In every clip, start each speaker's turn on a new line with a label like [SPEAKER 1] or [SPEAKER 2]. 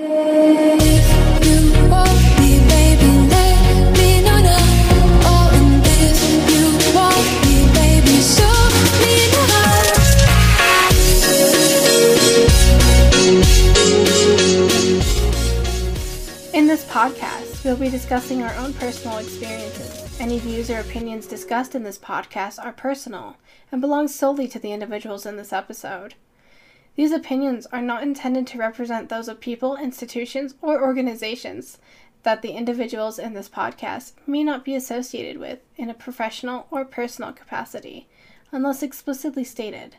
[SPEAKER 1] In this podcast, we'll be discussing our own personal experiences. Any views or opinions discussed in this podcast are personal and belong solely to the individuals in this episode. These opinions are not intended to represent those of people, institutions, or organizations that the individuals in this podcast may not be associated with in a professional or personal capacity, unless explicitly stated.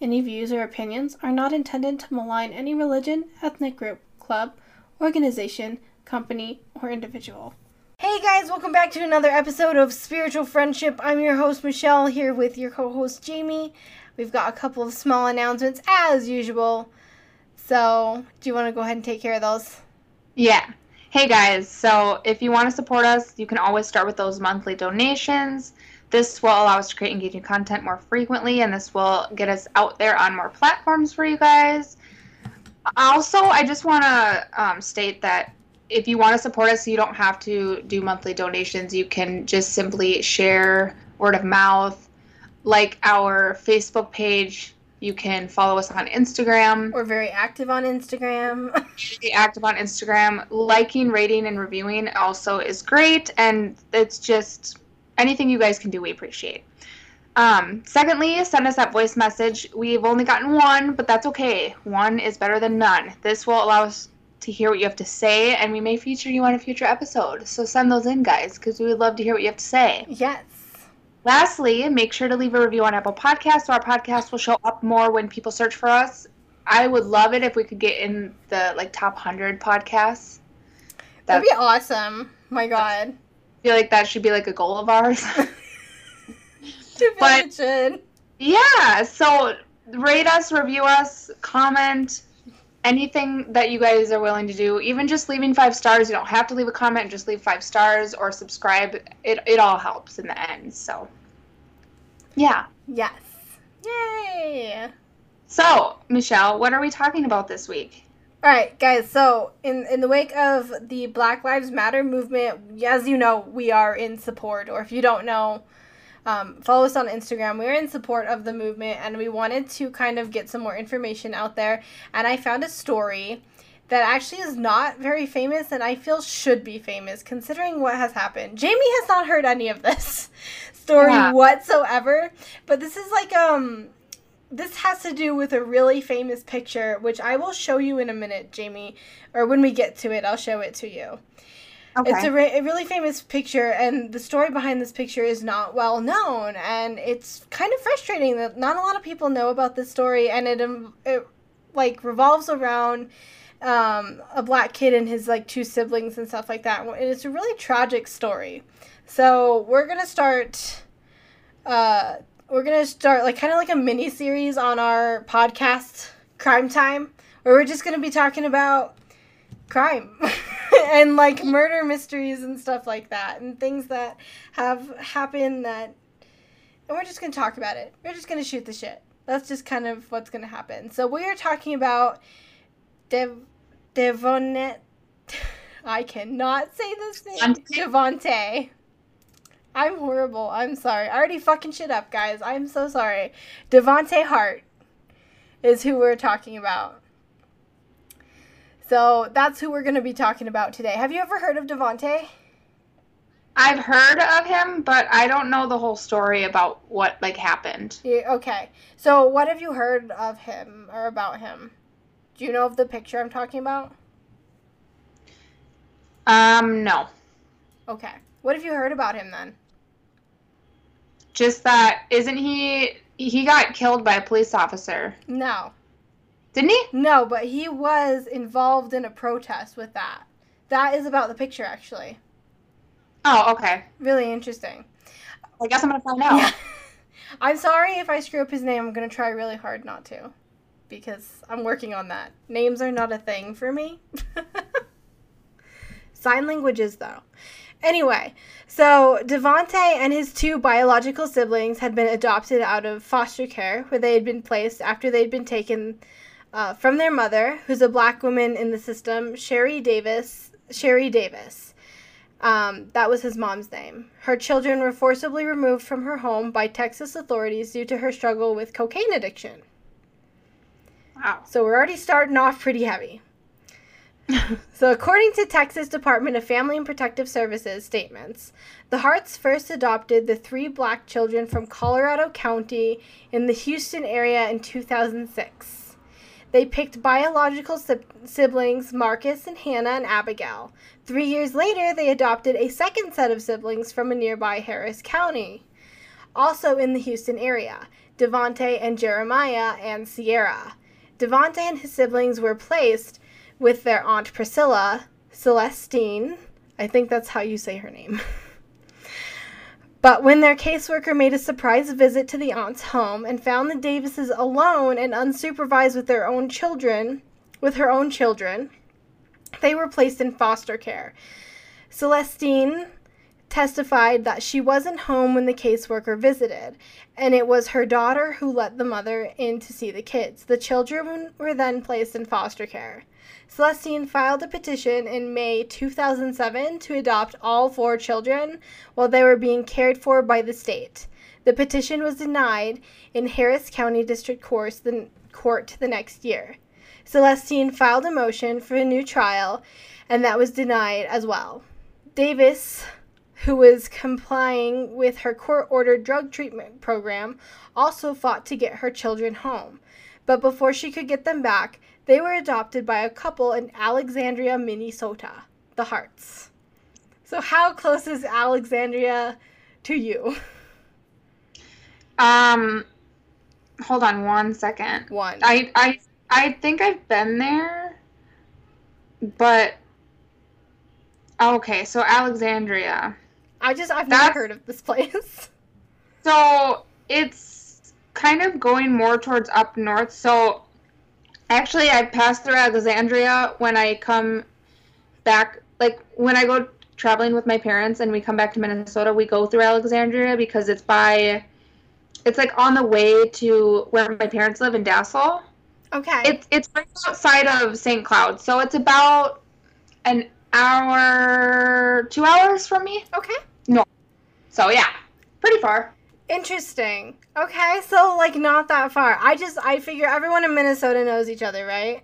[SPEAKER 1] Any views or opinions are not intended to malign any religion, ethnic group, club, organization, company, or individual. Hey guys, welcome back to another episode of Spiritual Friendship. I'm your host Michell here with your co host Jamie. We've got a couple of small announcements as usual. So, do you want to go ahead and take care of those?
[SPEAKER 2] Yeah. Hey guys, so if you want to support us, you can always start with those monthly donations. This will allow us to create engaging content more frequently, and this will get us out there on more platforms for you guys. Also, I just want to um, state that if you want to support us, you don't have to do monthly donations. You can just simply share word of mouth, like our Facebook page. You can follow us on Instagram.
[SPEAKER 1] We're very active on Instagram.
[SPEAKER 2] Be active on Instagram. Liking, rating, and reviewing also is great, and it's just anything you guys can do, we appreciate. Um, secondly, send us that voice message. We've only gotten one, but that's okay. One is better than none. This will allow us to hear what you have to say, and we may feature you on a future episode. So send those in, guys, because we would love to hear what you have to say.
[SPEAKER 1] yes.
[SPEAKER 2] Lastly, make sure to leave a review on Apple Podcasts so our podcast will show up more when people search for us. I would love it if we could get in the like top 100 podcasts.
[SPEAKER 1] That'd be awesome. My god.
[SPEAKER 2] I feel like that should be like a goal of ours.
[SPEAKER 1] But-
[SPEAKER 2] yeah, so rate us, review us, comment anything that you guys are willing to do. Even just leaving five stars. You don't have to leave a comment, just leave five stars or subscribe. It it all helps in the end. So yeah.
[SPEAKER 1] Yes. Yay.
[SPEAKER 2] So, Michell, what are we talking about this week?
[SPEAKER 1] All right, guys. So, in in the wake of the Black Lives Matter movement, as you know, we are in support. Or if you don't know, um, follow us on Instagram. We're in support of the movement, and we wanted to kind of get some more information out there. And I found a story that actually is not very famous, and I feel should be famous considering what has happened. Jamie has not heard any of this story
[SPEAKER 2] Yeah.
[SPEAKER 1] whatsoever, but this is like um this has to do with a really famous picture, which I will show you in a minute, Jamie. Or when we get to it, I'll show it to you. It's a, re- a really famous picture, and the story behind this picture is not well known, and it's kind of frustrating that not a lot of people know about this story, and it, um, it like revolves around um, a black kid and his like two siblings and stuff like that. And it's a really tragic story. So we're gonna start. Uh, we're gonna start like kind of like a mini series on our podcast, Crime Time, where we're just gonna be talking about crime and like murder mysteries and stuff like that, and things that have happened that. And we're just gonna talk about it. We're just gonna shoot the shit. That's just kind of what's gonna happen. So we are talking about Dev Devonet. I cannot say this name.
[SPEAKER 2] Devontae?
[SPEAKER 1] Devonte. I'm horrible. I'm sorry. I already fucking shit up, guys. I'm so sorry. Devonte Hart is who we're talking about. So that's who we're going to be talking about today. Have you ever heard of Devonte?
[SPEAKER 2] I've heard of him, but I don't know the whole story about what like happened.
[SPEAKER 1] Yeah, okay. So what have you heard of him or about him? Do you know of the picture I'm talking about?
[SPEAKER 2] Um, no.
[SPEAKER 1] Okay. What have you heard about him then?
[SPEAKER 2] Just that isn't he he got killed by a police officer.
[SPEAKER 1] No.
[SPEAKER 2] Didn't he?
[SPEAKER 1] No, but he was involved in a protest with that. That is about the picture actually.
[SPEAKER 2] Oh, okay.
[SPEAKER 1] Really interesting.
[SPEAKER 2] I guess I'm gonna find out.
[SPEAKER 1] Yeah. I'm sorry if I screw up his name. I'm going to try really hard not to. Because I'm working on that. Names are not a thing for me. Sign languages, though. Anyway, so Devonte and his two biological siblings had been adopted out of foster care, where they had been placed after they'd been taken uh, from their mother, who's a black woman in the system, Sherry Davis. Sherry Davis. Um, that was his mom's name. Her children were forcibly removed from her home by Texas authorities due to her struggle with cocaine addiction.
[SPEAKER 2] Wow.
[SPEAKER 1] So we're already starting off pretty heavy. so, according to Texas Department of Family and Protective Services statements, the Harts first adopted the three black children from Colorado County in the Houston area in 2006. They picked biological si- siblings Marcus and Hannah and Abigail. Three years later, they adopted a second set of siblings from a nearby Harris County, also in the Houston area Devonte and Jeremiah and Sierra. Devonte and his siblings were placed with their aunt Priscilla, Celestine. I think that's how you say her name. but when their caseworker made a surprise visit to the aunt's home and found the Davises alone and unsupervised with their own children, with her own children, they were placed in foster care. Celestine testified that she wasn't home when the caseworker visited, and it was her daughter who let the mother in to see the kids. The children were then placed in foster care. Celestine filed a petition in May 2007 to adopt all four children while they were being cared for by the state. The petition was denied in Harris County District Court the, court the next year. Celestine filed a motion for a new trial, and that was denied as well. Davis, who was complying with her court ordered drug treatment program, also fought to get her children home. But before she could get them back, they were adopted by a couple in Alexandria, Minnesota, the Harts. So, how close is Alexandria to you?
[SPEAKER 2] Um, hold on one second.
[SPEAKER 1] One.
[SPEAKER 2] I I I think I've been there, but okay. So Alexandria.
[SPEAKER 1] I just I've never heard of this place.
[SPEAKER 2] So it's kind of going more towards up north. So Actually, I pass through Alexandria when I come back. Like when I go traveling with my parents and we come back to Minnesota, we go through Alexandria because it's by, it's like on the way to where my parents live in Dassel.
[SPEAKER 1] Okay.
[SPEAKER 2] It's it's right outside of St. Cloud, so it's about an hour, two hours from me.
[SPEAKER 1] Okay.
[SPEAKER 2] No. So yeah, pretty far.
[SPEAKER 1] Interesting. Okay, so like not that far. I just I figure everyone in Minnesota knows each other, right?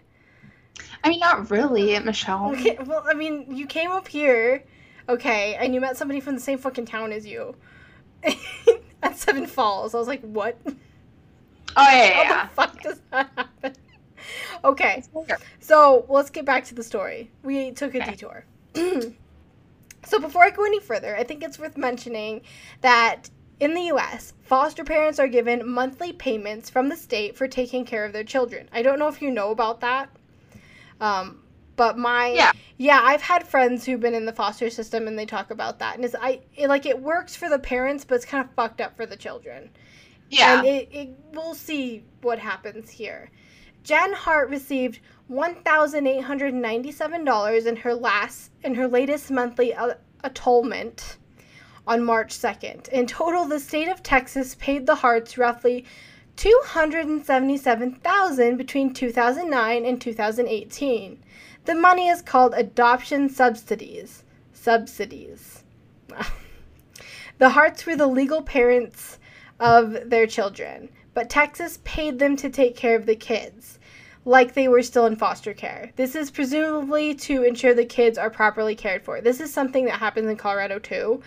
[SPEAKER 2] I mean, not really, eh, Michell.
[SPEAKER 1] Okay, well, I mean, you came up here, okay, and you met somebody from the same fucking town as you at Seven Falls. I was like, what?
[SPEAKER 2] Oh yeah,
[SPEAKER 1] How
[SPEAKER 2] yeah.
[SPEAKER 1] the fuck does that happen? Okay, so let's get back to the story. We took a
[SPEAKER 2] Okay.
[SPEAKER 1] detour. so before I go any further, I think it's worth mentioning that in the US, foster parents are given monthly payments from the state for taking care of their children. I don't know if you know about that. Um, but my
[SPEAKER 2] Yeah.
[SPEAKER 1] yeah, I've had friends who've been in the foster system and they talk about that. And it's I it, like it works for the parents, but it's kind of fucked up for the children.
[SPEAKER 2] Yeah.
[SPEAKER 1] And it, it we'll see what happens here. Jen Hart received one thousand eight hundred ninety-seven dollars in her last in her latest monthly uh, atonement on March second. In total, the state of Texas paid the Harts roughly two hundred and seventy-seven thousand between two thousand nine and two thousand eighteen. The money is called adoption subsidies. Subsidies. the Harts were the legal parents of their children, but Texas paid them to take care of the kids, like they were still in foster care. This is presumably to ensure the kids are properly cared for. This is something that happens in Colorado too,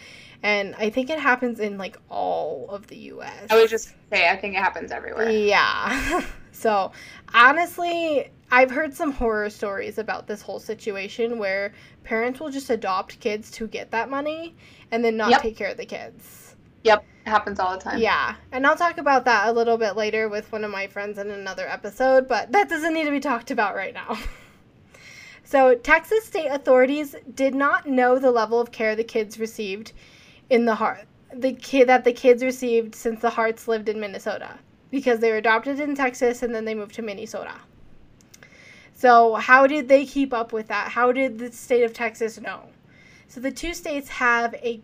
[SPEAKER 1] and I think it happens in like all of the US.
[SPEAKER 2] I was just say, I think it happens everywhere.
[SPEAKER 1] Yeah. so, honestly, I've heard some horror stories about this whole situation where parents will just adopt kids to get that money and then not
[SPEAKER 2] Yep.
[SPEAKER 1] take care of the kids.
[SPEAKER 2] Yep, it happens all the time.
[SPEAKER 1] Yeah, and I'll talk about that a little bit later with one of my friends in another episode, but that doesn't need to be talked about right now. so, Texas state authorities did not know the level of care the kids received in the heart the kid that the kids received since the Harts lived in Minnesota because they were adopted in Texas and then they moved to Minnesota. So, how did they keep up with that? How did the state of Texas know? So, the two states have a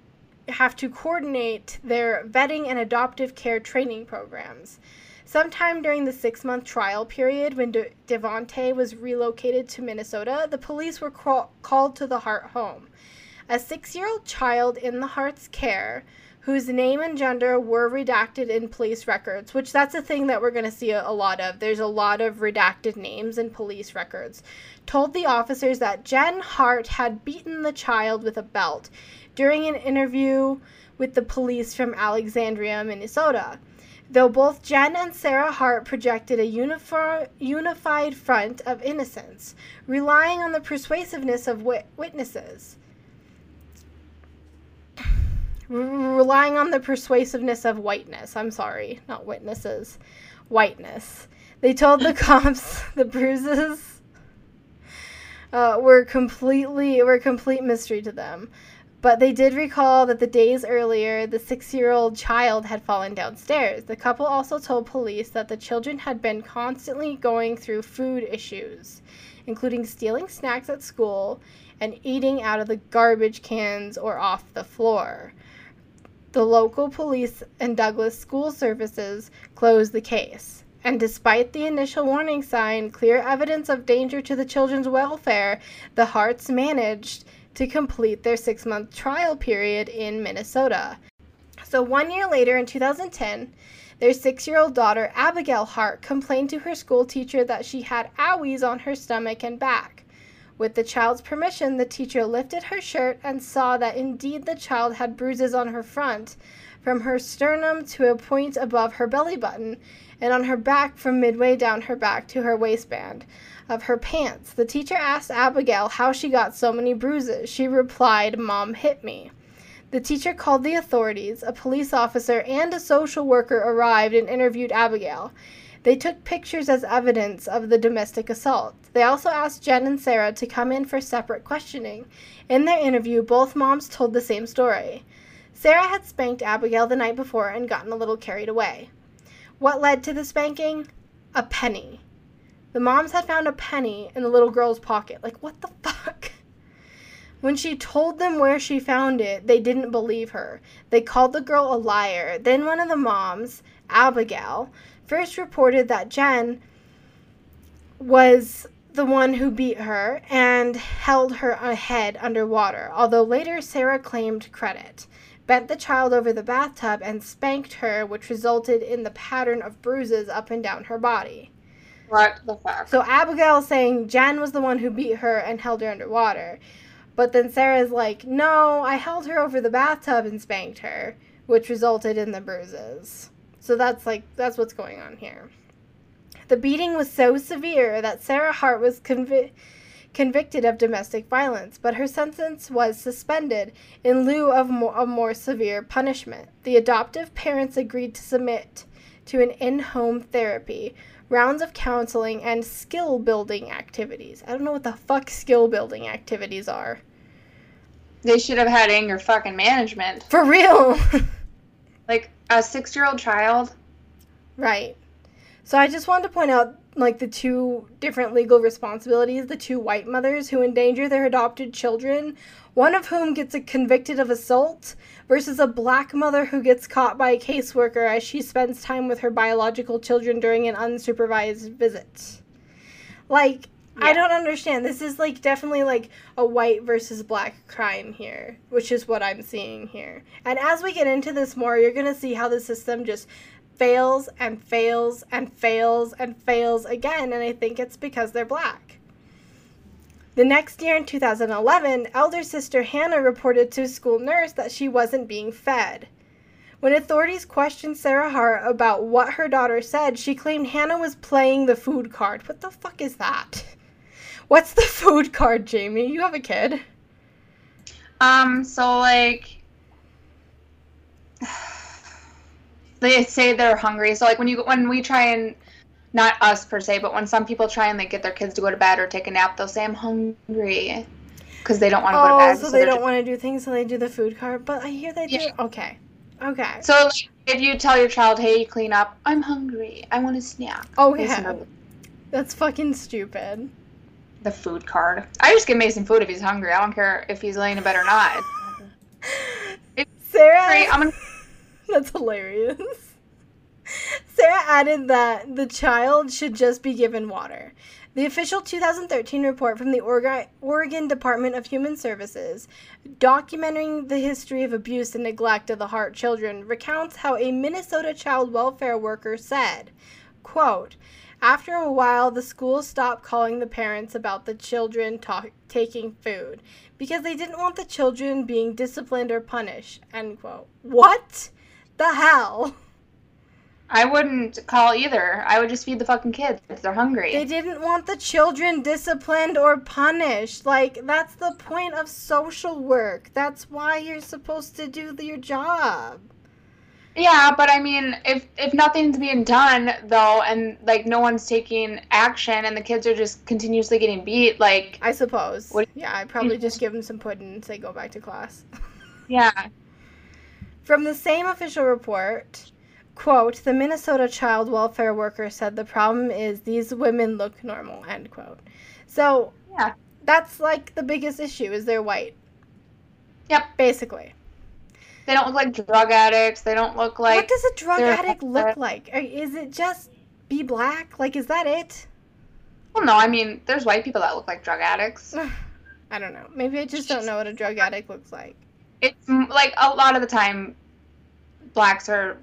[SPEAKER 1] have to coordinate their vetting and adoptive care training programs. Sometime during the six month trial period, when De- Devonte was relocated to Minnesota, the police were call- called to the Hart home. A six year old child in the Hart's care, whose name and gender were redacted in police records, which that's a thing that we're going to see a, a lot of. There's a lot of redacted names in police records, told the officers that Jen Hart had beaten the child with a belt during an interview with the police from Alexandria, Minnesota. Though both Jen and Sarah Hart projected a unified front of innocence, relying on the persuasiveness of wit- witnesses. Relying on the persuasiveness of whiteness. I'm sorry, not witnesses. Whiteness. They told the cops the bruises uh, were completely were a complete mystery to them. But they did recall that the days earlier, the six year old child had fallen downstairs. The couple also told police that the children had been constantly going through food issues, including stealing snacks at school and eating out of the garbage cans or off the floor. The local police and Douglas School Services closed the case. And despite the initial warning sign, clear evidence of danger to the children's welfare, the Harts managed to complete their six month trial period in Minnesota. So, one year later, in 2010, their six year old daughter, Abigail Hart, complained to her school teacher that she had owies on her stomach and back. With the child's permission, the teacher lifted her shirt and saw that indeed the child had bruises on her front, from her sternum to a point above her belly button, and on her back from midway down her back to her waistband of her pants. The teacher asked Abigail how she got so many bruises. She replied, Mom hit me. The teacher called the authorities. A police officer and a social worker arrived and interviewed Abigail. They took pictures as evidence of the domestic assault. They also asked Jen and Sarah to come in for separate questioning. In their interview, both moms told the same story. Sarah had spanked Abigail the night before and gotten a little carried away. What led to the spanking? A penny. The moms had found a penny in the little girl's pocket. Like, what the fuck? When she told them where she found it, they didn't believe her. They called the girl a liar. Then one of the moms, Abigail, first reported that Jen was the one who beat her and held her head underwater, although later Sarah claimed credit, bent the child over the bathtub, and spanked her, which resulted in the pattern of bruises up and down her body.
[SPEAKER 2] What the fuck?
[SPEAKER 1] So Abigail's saying Jen was the one who beat her and held her underwater. But then Sarah's like, no, I held her over the bathtub and spanked her, which resulted in the bruises. So that's like, that's what's going on here. The beating was so severe that Sarah Hart was convi- convicted of domestic violence, but her sentence was suspended in lieu of more, a more severe punishment. The adoptive parents agreed to submit to an in home therapy, rounds of counseling, and skill building activities. I don't know what the fuck skill building activities are.
[SPEAKER 2] They should have had anger fucking management.
[SPEAKER 1] For real.
[SPEAKER 2] like a six year old child.
[SPEAKER 1] Right. So I just wanted to point out like the two different legal responsibilities the two white mothers who endanger their adopted children one of whom gets convicted of assault versus a black mother who gets caught by a caseworker as she spends time with her biological children during an unsupervised visit. Like, yeah. I don't understand. This is like definitely like a white versus black crime here, which is what I'm seeing here. And as we get into this more, you're going to see how the system just fails and fails and fails and fails again, and I think it's because they're black. The next year in 2011, elder sister Hannah reported to a school nurse that she wasn't being fed. When authorities questioned Sarah Hart about what her daughter said, she claimed Hannah was playing the food card. What the fuck is that? What's the food card, Jamie? You have a kid.
[SPEAKER 2] Um, so like they say they're hungry. So like when you when we try and not us per se, but when some people try and they get their kids to go to bed or take a nap, they'll say, I'm hungry. Because they don't want to oh, go to bed.
[SPEAKER 1] So, so they don't want to do things, so they do the food card. But I hear they do. Okay. Okay.
[SPEAKER 2] So like, if you tell your child, hey, clean up, I'm hungry. I want a snack.
[SPEAKER 1] Oh, yeah. That's fucking stupid.
[SPEAKER 2] The food card. I just give Mason food if he's hungry. I don't care if he's laying in bed or not.
[SPEAKER 1] Sarah. Hungry, I'm gonna... That's hilarious. Sarah added that the child should just be given water. The official 2013 report from the Oregon Department of Human Services, documenting the history of abuse and neglect of the Hart children, recounts how a Minnesota child welfare worker said, quote, after a while, the school stopped calling the parents about the children ta- taking food because they didn't want the children being disciplined or punished. End quote. What the hell?
[SPEAKER 2] I wouldn't call either. I would just feed the fucking kids if they're hungry.
[SPEAKER 1] They didn't want the children disciplined or punished. Like, that's the point of social work. That's why you're supposed to do your job.
[SPEAKER 2] Yeah, but I mean, if if nothing's being done though, and like no one's taking action, and the kids are just continuously getting beat, like
[SPEAKER 1] I suppose. What, yeah, I'd probably just give them some pudding and say go back to class.
[SPEAKER 2] Yeah.
[SPEAKER 1] From the same official report, quote, the Minnesota child welfare worker said the problem is these women look normal, end quote. So,
[SPEAKER 2] yeah.
[SPEAKER 1] That's like the biggest issue is they're white.
[SPEAKER 2] Yep.
[SPEAKER 1] Basically.
[SPEAKER 2] They don't look like drug addicts. They don't look like
[SPEAKER 1] What does a drug addict look like? Is it just be black? Like is that it?
[SPEAKER 2] Well, no, I mean, there's white people that look like drug addicts.
[SPEAKER 1] I don't know. Maybe I just don't know what a drug addict looks like.
[SPEAKER 2] It's like a lot of the time blacks are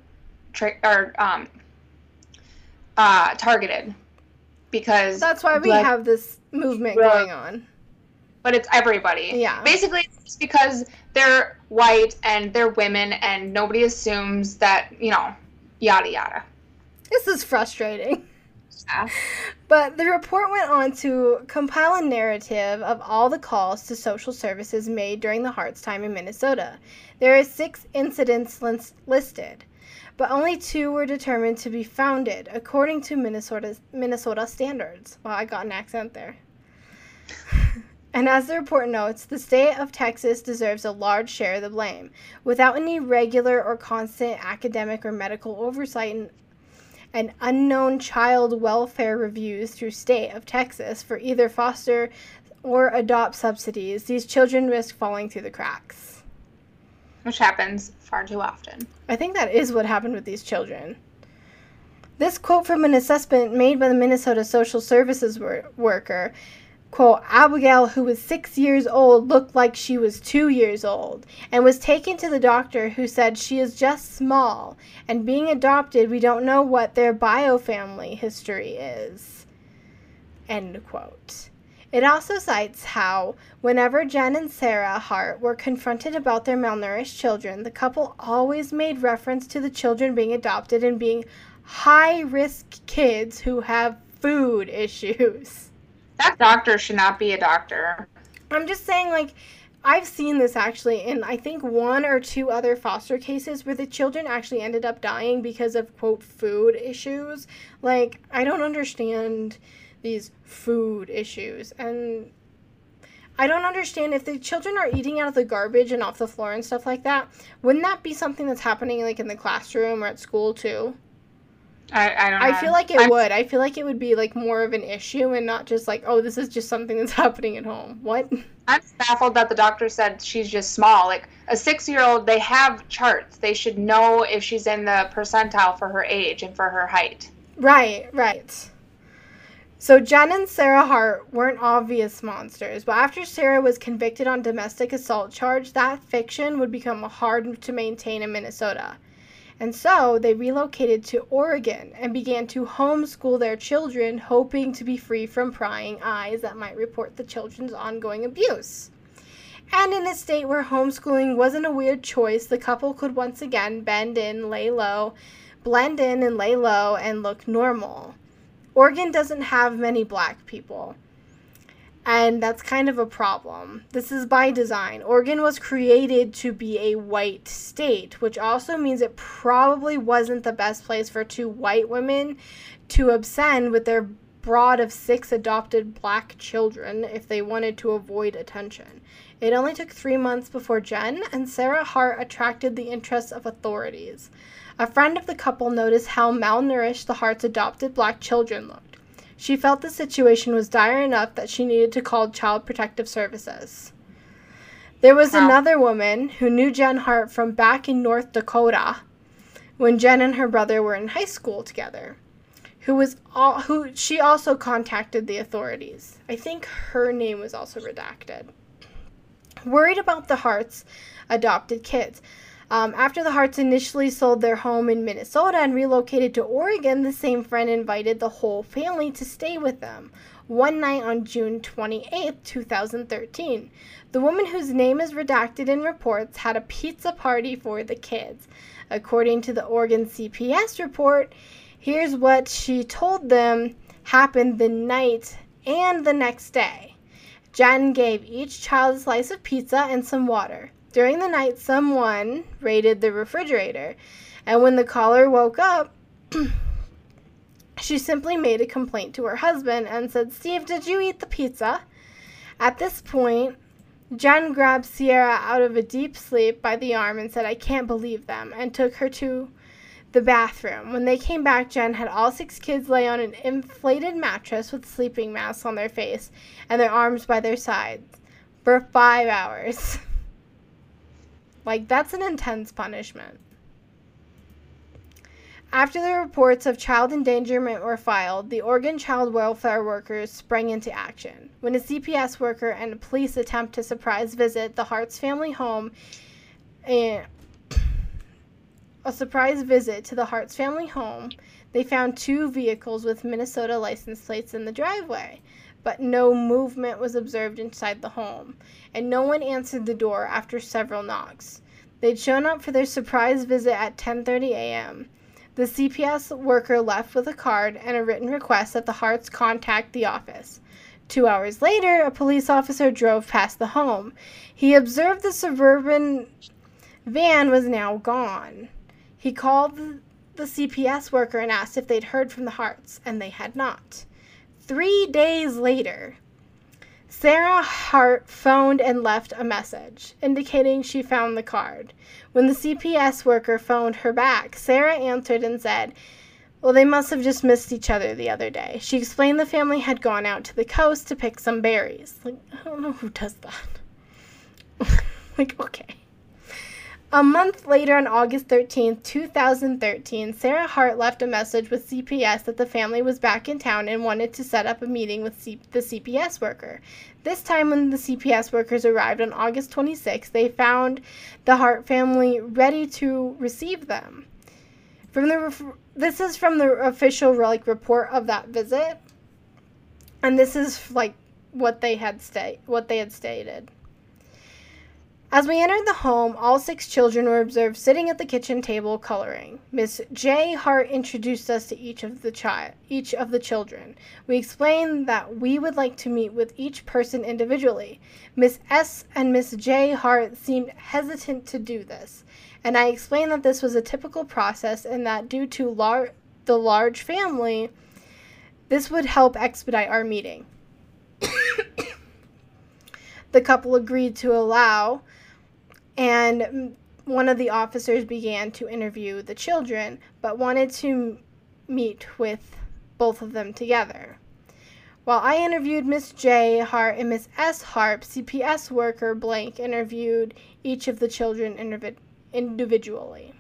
[SPEAKER 2] tra- are um, uh, targeted because
[SPEAKER 1] that's why we have this movement going on.
[SPEAKER 2] But it's everybody.
[SPEAKER 1] Yeah.
[SPEAKER 2] Basically, it's because they're white and they're women, and nobody assumes that you know, yada yada.
[SPEAKER 1] This is frustrating.
[SPEAKER 2] Yeah.
[SPEAKER 1] But the report went on to compile a narrative of all the calls to social services made during the Hart's time in Minnesota. There are six incidents listed but only two were determined to be founded according to Minnesota's Minnesota standards. Wow, I got an accent there. and as the report notes, the state of Texas deserves a large share of the blame. Without any regular or constant academic or medical oversight and, and unknown child welfare reviews through state of Texas for either foster or adopt subsidies, these children risk falling through the cracks
[SPEAKER 2] which happens far too often.
[SPEAKER 1] I think that is what happened with these children. This quote from an assessment made by the Minnesota Social Services wor- worker quote, Abigail, who was six years old, looked like she was two years old and was taken to the doctor who said she is just small and being adopted, we don't know what their biofamily history is. End quote. It also cites how, whenever Jen and Sarah Hart were confronted about their malnourished children, the couple always made reference to the children being adopted and being high risk kids who have food issues.
[SPEAKER 2] That doctor should not be a doctor.
[SPEAKER 1] I'm just saying, like, I've seen this actually in I think one or two other foster cases where the children actually ended up dying because of quote food issues. Like, I don't understand these food issues. And I don't understand if the children are eating out of the garbage and off the floor and stuff like that. Wouldn't that be something that's happening like in the classroom or at school too?
[SPEAKER 2] I, I don't know.
[SPEAKER 1] I feel like it I'm, would. I feel like it would be like more of an issue and not just like, oh, this is just something that's happening at home. What?
[SPEAKER 2] I'm baffled that the doctor said she's just small. Like a six year old, they have charts. They should know if she's in the percentile for her age and for her height.
[SPEAKER 1] Right, right. So Jen and Sarah Hart weren't obvious monsters, but after Sarah was convicted on domestic assault charge, that fiction would become hard to maintain in Minnesota. And so they relocated to Oregon and began to homeschool their children, hoping to be free from prying eyes that might report the children's ongoing abuse. And in a state where homeschooling wasn't a weird choice, the couple could once again bend in, lay low, blend in and lay low, and look normal. Oregon doesn't have many black people. And that's kind of a problem. This is by design. Oregon was created to be a white state, which also means it probably wasn't the best place for two white women to abscond with their brood of six adopted black children if they wanted to avoid attention. It only took three months before Jen and Sarah Hart attracted the interest of authorities. A friend of the couple noticed how malnourished the Hart's adopted black children looked. She felt the situation was dire enough that she needed to call Child Protective Services. There was wow. another woman who knew Jen Hart from back in North Dakota when Jen and her brother were in high school together. Who was all, who she also contacted the authorities. I think her name was also redacted. Worried about the Harts adopted kids. Um, after the Harts initially sold their home in Minnesota and relocated to Oregon, the same friend invited the whole family to stay with them one night on June 28, 2013. The woman whose name is redacted in reports had a pizza party for the kids. According to the Oregon CPS report, here's what she told them happened the night and the next day. Jen gave each child a slice of pizza and some water. During the night, someone raided the refrigerator, and when the caller woke up, she simply made a complaint to her husband and said, Steve, did you eat the pizza? At this point, Jen grabbed Sierra out of a deep sleep by the arm and said, I can't believe them, and took her to the bathroom. When they came back, Jen had all six kids lay on an inflated mattress with sleeping masks on their face and their arms by their sides for five hours. like, that's an intense punishment. After the reports of child endangerment were filed, the Oregon child welfare workers sprang into action. When a CPS worker and a police attempt to surprise visit the Harts family home, a, a surprise visit to the Harts family home, they found two vehicles with Minnesota license plates in the driveway, but no movement was observed inside the home, and no one answered the door after several knocks. They'd shown up for their surprise visit at 10:30 a.m. The CPS worker left with a card and a written request that the Harts contact the office. Two hours later, a police officer drove past the home. He observed the suburban van was now gone. He called the CPS worker and asked if they'd heard from the Harts, and they had not. Three days later, Sarah Hart phoned and left a message indicating she found the card. When the CPS worker phoned her back, Sarah answered and said, Well, they must have just missed each other the other day. She explained the family had gone out to the coast to pick some berries. Like, I don't know who does that. like, okay. A month later, on August 13, 2013, Sarah Hart left a message with CPS that the family was back in town and wanted to set up a meeting with C- the CPS worker. This time, when the CPS workers arrived on August 26, they found the Hart family ready to receive them. From the ref- this is from the official like report of that visit, and this is like what they had state what they had stated. As we entered the home, all six children were observed sitting at the kitchen table coloring. Miss J. Hart introduced us to each of the child, each of the children. We explained that we would like to meet with each person individually. Miss S. and Miss J. Hart seemed hesitant to do this, and I explained that this was a typical process and that due to lar- the large family, this would help expedite our meeting. the couple agreed to allow and one of the officers began to interview the children, but wanted to meet with both of them together. While I interviewed Miss J. Hart and Miss S. Hart, CPS worker Blank interviewed each of the children individually.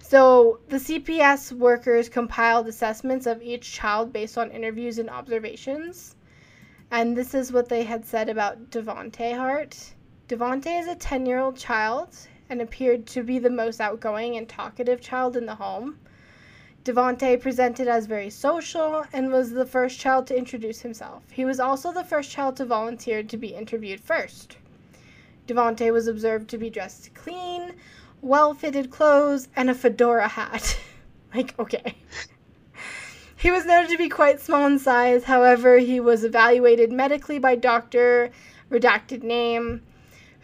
[SPEAKER 1] So the CPS workers compiled assessments of each child based on interviews and observations. And this is what they had said about Devonte Hart. Devonte is a 10 year old child and appeared to be the most outgoing and talkative child in the home. Devonte presented as very social and was the first child to introduce himself. He was also the first child to volunteer to be interviewed first. Devonte was observed to be dressed clean, well fitted clothes, and a fedora hat. like, okay. He was noted to be quite small in size, however, he was evaluated medically by Dr. Redacted Name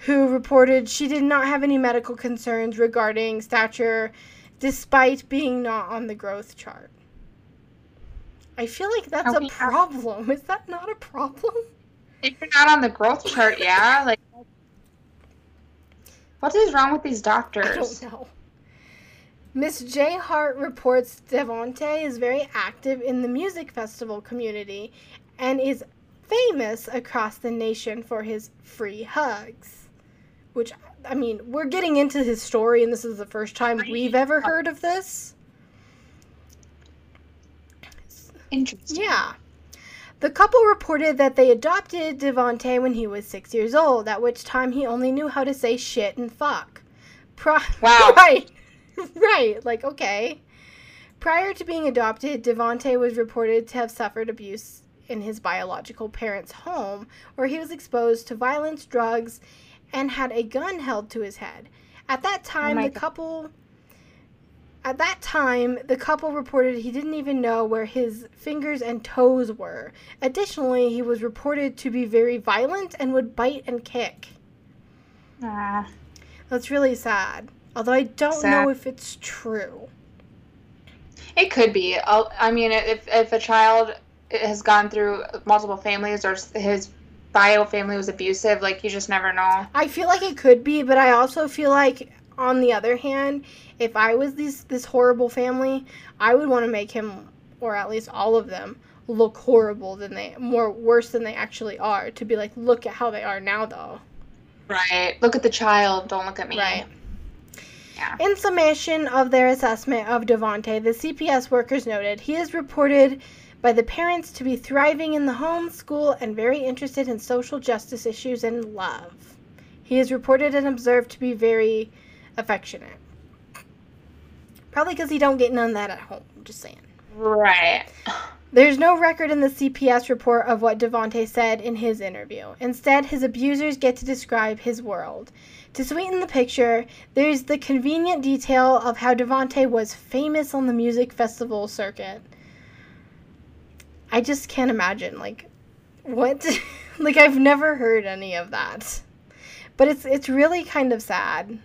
[SPEAKER 1] who reported she did not have any medical concerns regarding stature despite being not on the growth chart. I feel like that's a problem. Is that not a problem?
[SPEAKER 2] If you're not on the growth chart, yeah. Like, what is wrong with these doctors? I
[SPEAKER 1] don't know. Miss J. Hart reports Devonte is very active in the music festival community and is famous across the nation for his free hugs which I mean, we're getting into his story, and this is the first time we've ever heard of this.
[SPEAKER 2] Interesting.
[SPEAKER 1] Yeah. The couple reported that they adopted Devonte when he was six years old, at which time he only knew how to say shit and fuck. Pri-
[SPEAKER 2] wow.
[SPEAKER 1] Right. right. Like, okay. Prior to being adopted, Devonte was reported to have suffered abuse in his biological parents' home, where he was exposed to violence, drugs, and had a gun held to his head. At that time, oh the God. couple at that time, the couple reported he didn't even know where his fingers and toes were. Additionally, he was reported to be very violent and would bite and kick.
[SPEAKER 2] Ah.
[SPEAKER 1] That's really sad. Although I don't sad. know if it's true.
[SPEAKER 2] It could be. I mean, if, if a child has gone through multiple families or his bio family was abusive, like you just never know.
[SPEAKER 1] I feel like it could be, but I also feel like on the other hand, if I was this this horrible family, I would want to make him or at least all of them look horrible than they more worse than they actually are to be like look at how they are now though.
[SPEAKER 2] Right. Look at the child, don't look at me.
[SPEAKER 1] Right. Yeah. In summation of their assessment of Devonte, the CPS workers noted he is reported by the parents to be thriving in the home, school, and very interested in social justice issues and love. He is reported and observed to be very affectionate. Probably because he don't get none of that at home. I'm just saying.
[SPEAKER 2] Right.
[SPEAKER 1] There's no record in the CPS report of what Devonte said in his interview. Instead, his abusers get to describe his world. To sweeten the picture, there's the convenient detail of how Devonte was famous on the music festival circuit. I just can't imagine, like, what? like, I've never heard any of that. But it's it's really kind of sad.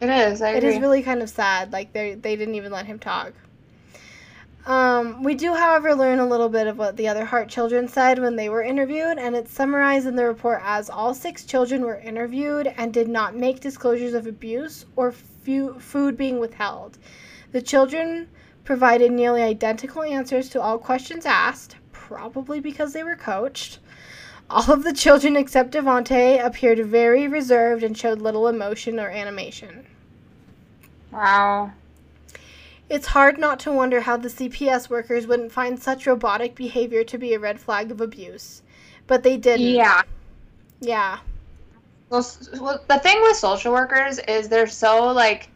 [SPEAKER 2] It is. I
[SPEAKER 1] it is really kind of sad. Like they they didn't even let him talk. Um, we do, however, learn a little bit of what the other Hart children said when they were interviewed, and it's summarized in the report as all six children were interviewed and did not make disclosures of abuse or food being withheld. The children provided nearly identical answers to all questions asked, probably because they were coached. All of the children except Devonte appeared very reserved and showed little emotion or animation.
[SPEAKER 2] Wow.
[SPEAKER 1] It's hard not to wonder how the CPS workers wouldn't find such robotic behavior to be a red flag of abuse. But they didn't.
[SPEAKER 2] Yeah.
[SPEAKER 1] Yeah.
[SPEAKER 2] Well, well, the thing with social workers is they're so like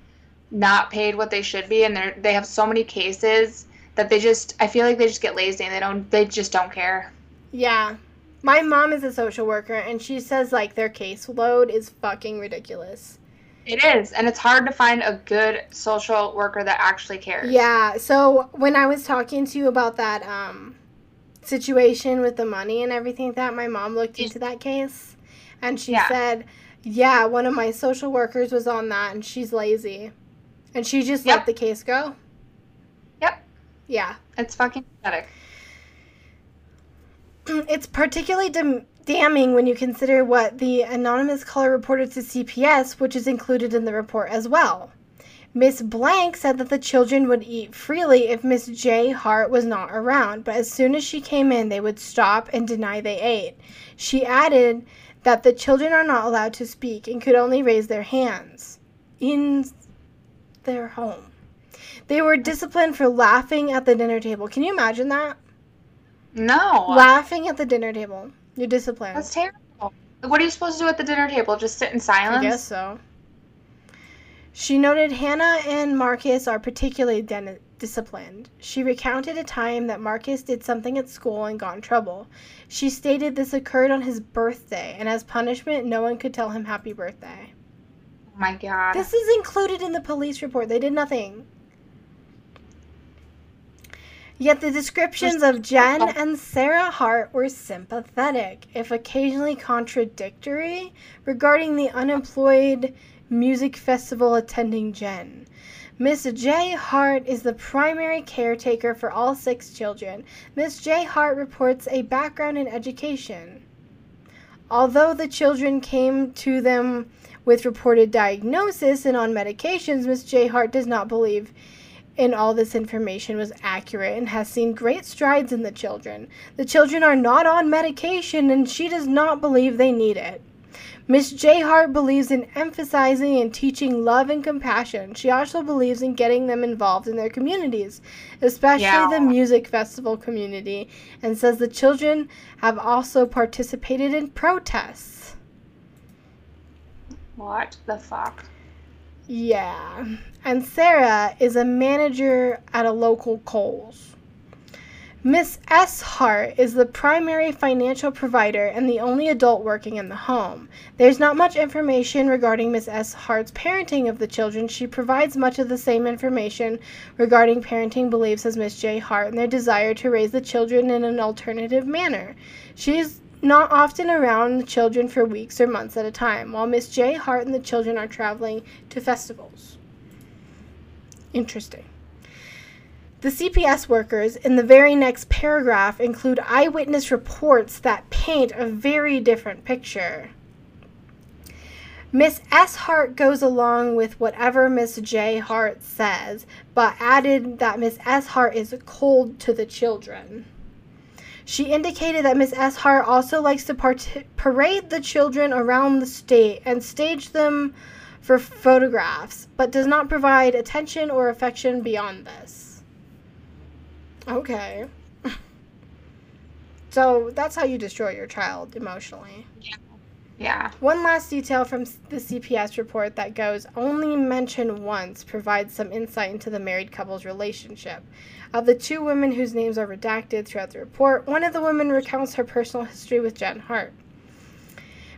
[SPEAKER 2] not paid what they should be and they're they have so many cases that they just I feel like they just get lazy and they don't they just don't care.
[SPEAKER 1] Yeah. My mom is a social worker and she says like their caseload is fucking ridiculous.
[SPEAKER 2] It is, and it's hard to find a good social worker that actually cares.
[SPEAKER 1] Yeah. So when I was talking to you about that um, situation with the money and everything, that my mom looked into that case, and she yeah. said, "Yeah, one of my social workers was on that, and she's lazy, and she just yep. let the case go."
[SPEAKER 2] Yep.
[SPEAKER 1] Yeah.
[SPEAKER 2] It's fucking pathetic.
[SPEAKER 1] It's particularly damning when you consider what the anonymous caller reported to CPS, which is included in the report as well. Miss Blank said that the children would eat freely if Miss J. Hart was not around, but as soon as she came in, they would stop and deny they ate. She added that the children are not allowed to speak and could only raise their hands in their home. They were disciplined for laughing at the dinner table. Can you imagine that?
[SPEAKER 2] No.
[SPEAKER 1] Laughing at the dinner table. You're disciplined.
[SPEAKER 2] That's terrible. What are you supposed to do at the dinner table? Just sit in silence?
[SPEAKER 1] I guess so. She noted Hannah and Marcus are particularly den- disciplined. She recounted a time that Marcus did something at school and got in trouble. She stated this occurred on his birthday, and as punishment, no one could tell him happy birthday.
[SPEAKER 2] My god.
[SPEAKER 1] This is included in the police report. They did nothing. Yet the descriptions of Jen and Sarah Hart were sympathetic, if occasionally contradictory, regarding the unemployed music festival attending Jen. Miss J. Hart is the primary caretaker for all six children. Miss J. Hart reports a background in education. Although the children came to them with reported diagnosis and on medications, Miss J. Hart does not believe in all this information was accurate and has seen great strides in the children. The children are not on medication and she does not believe they need it. Miss J. Hart believes in emphasizing and teaching love and compassion. She also believes in getting them involved in their communities, especially yeah. the music festival community, and says the children have also participated in protests.
[SPEAKER 2] What the fuck?
[SPEAKER 1] Yeah. And Sarah is a manager at a local Kohl's. Miss S. Hart is the primary financial provider and the only adult working in the home. There's not much information regarding Miss S. Hart's parenting of the children. She provides much of the same information regarding parenting beliefs as Miss J. Hart and their desire to raise the children in an alternative manner. She's not often around the children for weeks or months at a time, while Miss J. Hart and the children are traveling to festivals. Interesting. The CPS workers in the very next paragraph include eyewitness reports that paint a very different picture. Miss S. Hart goes along with whatever Miss J. Hart says, but added that Miss S. Hart is cold to the children. She indicated that Miss S. Hart also likes to part- parade the children around the state and stage them for photographs, but does not provide attention or affection beyond this. Okay. so that's how you destroy your child emotionally.
[SPEAKER 2] Yeah. Yeah.
[SPEAKER 1] One last detail from the CPS report that goes only mentioned once provides some insight into the married couple's relationship. Of the two women whose names are redacted throughout the report, one of the women recounts her personal history with Jen Hart.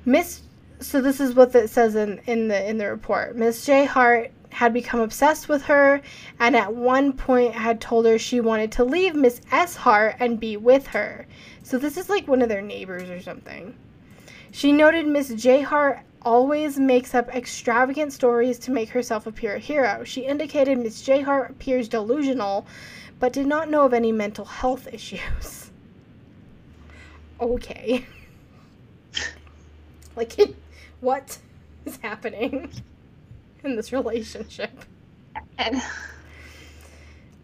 [SPEAKER 1] Miss so this is what it says in, in the in the report. Miss J. Hart had become obsessed with her and at one point had told her she wanted to leave Miss S. Hart and be with her. So this is like one of their neighbors or something. She noted Miss J. Hart always makes up extravagant stories to make herself appear a hero. She indicated Miss J. Hart appears delusional, but did not know of any mental health issues. okay. like, what is happening? in this relationship. And.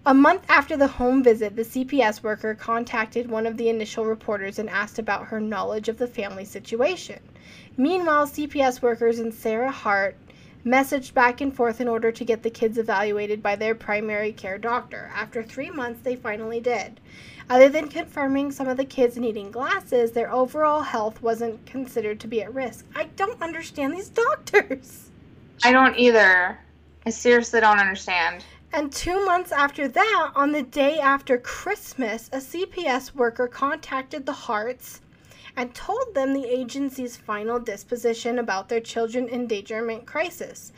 [SPEAKER 1] A month after the home visit, the CPS worker contacted one of the initial reporters and asked about her knowledge of the family situation. Meanwhile, CPS workers and Sarah Hart messaged back and forth in order to get the kids evaluated by their primary care doctor. After three months, they finally did. Other than confirming some of the kids needing glasses, their overall health wasn't considered to be at risk. I don't understand these doctors.
[SPEAKER 2] I don't either. I seriously don't understand.
[SPEAKER 1] And two months after that, on the day after Christmas, a CPS worker contacted the Harts and told them the agency's final disposition about their children endangerment crisis.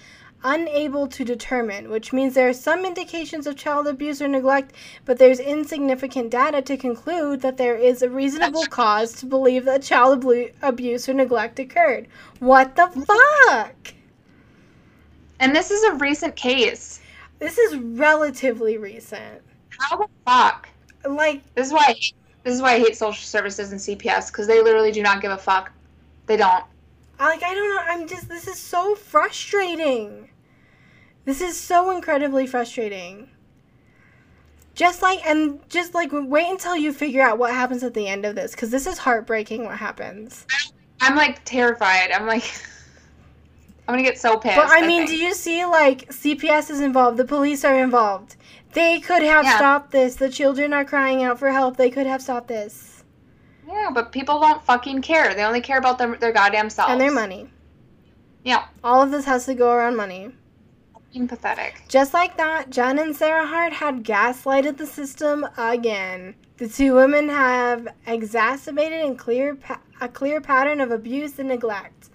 [SPEAKER 1] Unable to determine, which means there are some indications of child abuse or neglect, but there's insignificant data to conclude that there is a reasonable cause to believe that child abuse or neglect occurred. What the fuck?
[SPEAKER 2] And this is a recent case.
[SPEAKER 1] This is relatively recent.
[SPEAKER 2] How the fuck?
[SPEAKER 1] Like
[SPEAKER 2] this is why I hate, this is why I hate social services and CPS because they literally do not give a fuck. They don't.
[SPEAKER 1] Like I don't know. I'm just. This is so frustrating. This is so incredibly frustrating. Just like and just like wait until you figure out what happens at the end of this because this is heartbreaking. What happens?
[SPEAKER 2] I'm like terrified. I'm like. I'm gonna get so pissed.
[SPEAKER 1] But I, I mean, think. do you see like CPS is involved, the police are involved. They could have yeah. stopped this. The children are crying out for help. They could have stopped this.
[SPEAKER 2] Yeah, but people don't fucking care. They only care about their their goddamn selves
[SPEAKER 1] and their money.
[SPEAKER 2] Yeah.
[SPEAKER 1] All of this has to go around money.
[SPEAKER 2] Fucking pathetic.
[SPEAKER 1] Just like that, Jen and Sarah Hart had gaslighted the system again. The two women have exacerbated and clear pa- a clear pattern of abuse and neglect.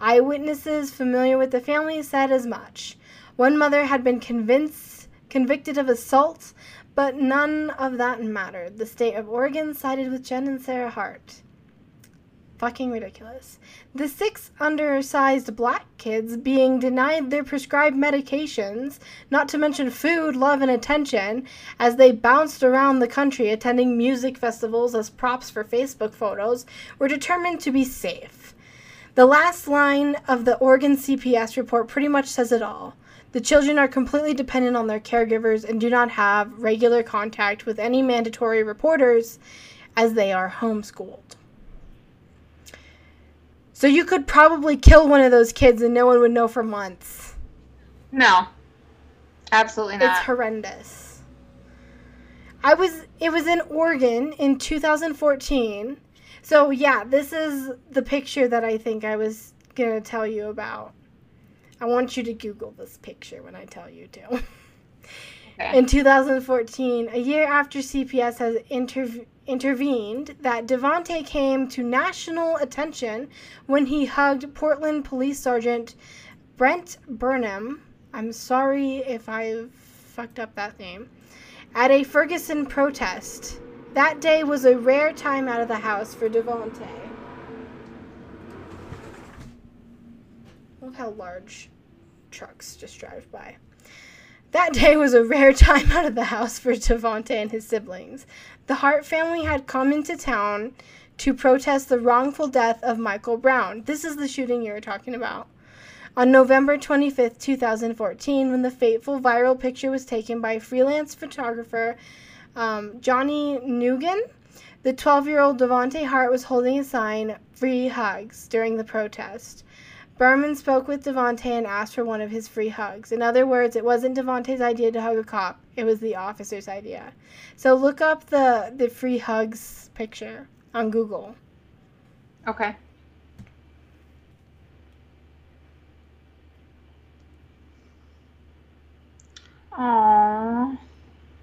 [SPEAKER 1] Eyewitnesses familiar with the family said as much. One mother had been convinced, convicted of assault, but none of that mattered. The state of Oregon sided with Jen and Sarah Hart. Fucking ridiculous. The six undersized black kids being denied their prescribed medications, not to mention food, love, and attention, as they bounced around the country attending music festivals as props for Facebook photos, were determined to be safe. The last line of the Oregon CPS report pretty much says it all. The children are completely dependent on their caregivers and do not have regular contact with any mandatory reporters as they are homeschooled. So you could probably kill one of those kids and no one would know for months.
[SPEAKER 2] No. Absolutely not.
[SPEAKER 1] It's horrendous. I was it was in Oregon in 2014. So yeah, this is the picture that I think I was going to tell you about. I want you to Google this picture when I tell you to. Okay. In 2014, a year after CPS has interv- intervened, that Devonte came to national attention when he hugged Portland Police Sergeant Brent Burnham. I'm sorry if I fucked up that name. At a Ferguson protest. That day was a rare time out of the house for Devonte. How large trucks just drive by. That day was a rare time out of the house for Devonte and his siblings. The Hart family had come into town to protest the wrongful death of Michael Brown. This is the shooting you were talking about. On November 25, 2014, when the fateful viral picture was taken by freelance photographer um, Johnny Nguyen, the 12 year old Devonte Hart was holding a sign, Free Hugs, during the protest. Burnham spoke with Devonte and asked for one of his free hugs. In other words, it wasn't Devonte's idea to hug a cop; it was the officer's idea. So look up the the free hugs picture on Google.
[SPEAKER 2] Okay. Aww.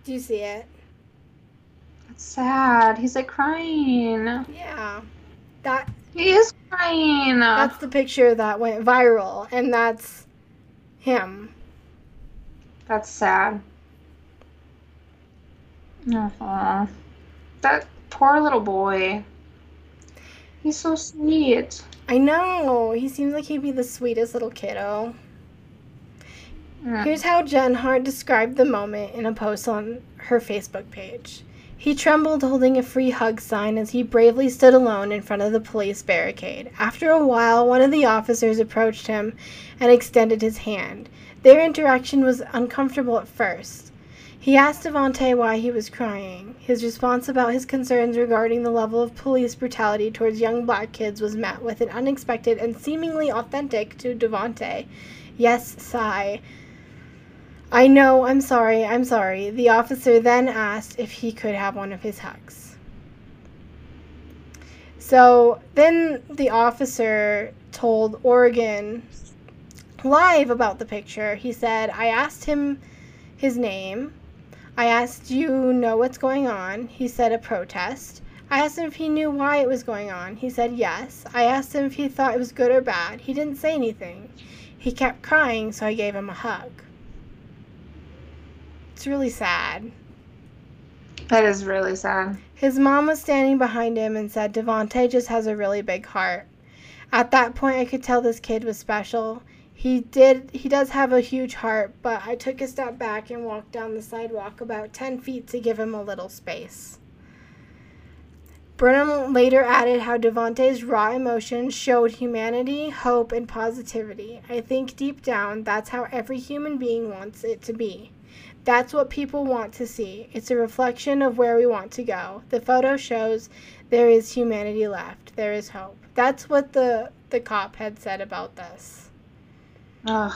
[SPEAKER 1] Do you see it?
[SPEAKER 2] That's sad. He's like crying.
[SPEAKER 1] Yeah. That
[SPEAKER 2] he is crying.
[SPEAKER 1] That's the picture that went viral, and that's him.
[SPEAKER 2] That's sad. Aww. That poor little boy. He's so sweet.
[SPEAKER 1] I know. He seems like he'd be the sweetest little kiddo. Yeah. Here's how Jen Hart described the moment in a post on her Facebook page. He trembled holding a free hug sign as he bravely stood alone in front of the police barricade. After a while, one of the officers approached him and extended his hand. Their interaction was uncomfortable at first. He asked Devonte why he was crying. His response about his concerns regarding the level of police brutality towards young black kids was met with an unexpected and seemingly authentic to Devonte, yes sigh. I know, I'm sorry, I'm sorry. The officer then asked if he could have one of his hugs. So then the officer told Oregon Live about the picture. He said, I asked him his name. I asked, Do you know what's going on? He said, A protest. I asked him if he knew why it was going on. He said, Yes. I asked him if he thought it was good or bad. He didn't say anything. He kept crying, so I gave him a hug. It's really sad.
[SPEAKER 2] That is really sad.
[SPEAKER 1] His mom was standing behind him and said, Devonte just has a really big heart. At that point, I could tell this kid was special. He did. He does have a huge heart, but I took a step back and walked down the sidewalk about ten feet to give him a little space. Burnham later added how Devonte's raw emotions showed humanity, hope, and positivity. I think deep down, that's how every human being wants it to be. That's what people want to see. It's a reflection of where we want to go. The photo shows there is humanity left. There is hope. That's what the the cop had said about this. Ugh.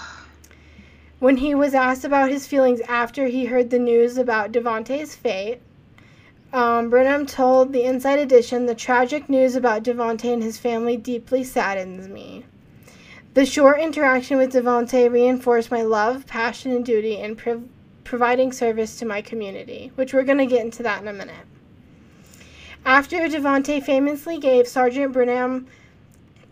[SPEAKER 1] When he was asked about his feelings after he heard the news about Devonte's fate, um, Burnham told the Inside Edition the tragic news about Devonte and his family deeply saddens me. The short interaction with Devonte reinforced my love, passion, and duty in priv- providing service to my community, which we're going to get into that in a minute. After Devonte famously gave Sergeant Burnham,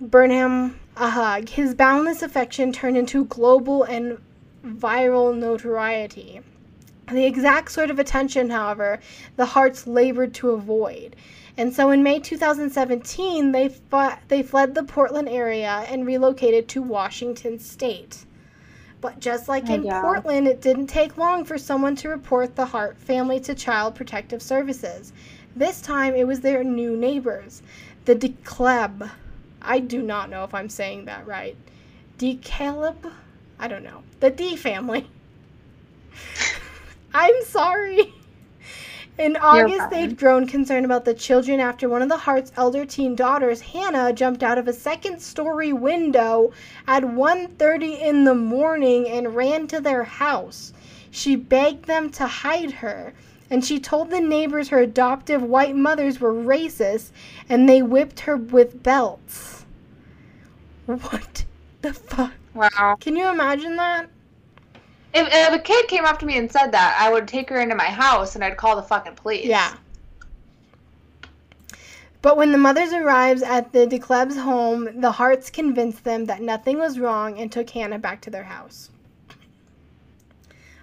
[SPEAKER 1] Burnham a hug, his boundless affection turned into global and viral notoriety. The exact sort of attention, however, the Harts labored to avoid. And so in May 2017, they, they fled the Portland area and relocated to Washington state. But just like in Portland, it didn't take long for someone to report the Hart family to Child Protective Services. This time it was their new neighbors, the DeKleb. I do not know if I'm saying that right. DeCaleb? I don't know. The D family. I'm sorry. In August, they'd grown concerned about the children after one of the Hart's elder teen daughters, Hannah, jumped out of a second-story window at 1:30 in the morning and ran to their house. She begged them to hide her, and she told the neighbors her adoptive white mothers were racist and they whipped her with belts. What the fuck?
[SPEAKER 2] Wow.
[SPEAKER 1] Can you imagine that?
[SPEAKER 2] If, if a kid came up to me and said that, I would take her into my house and I'd call the fucking police.
[SPEAKER 1] Yeah. But when the mothers arrives at the DeKleb's home, the Harts convinced them that nothing was wrong and took Hannah back to their house.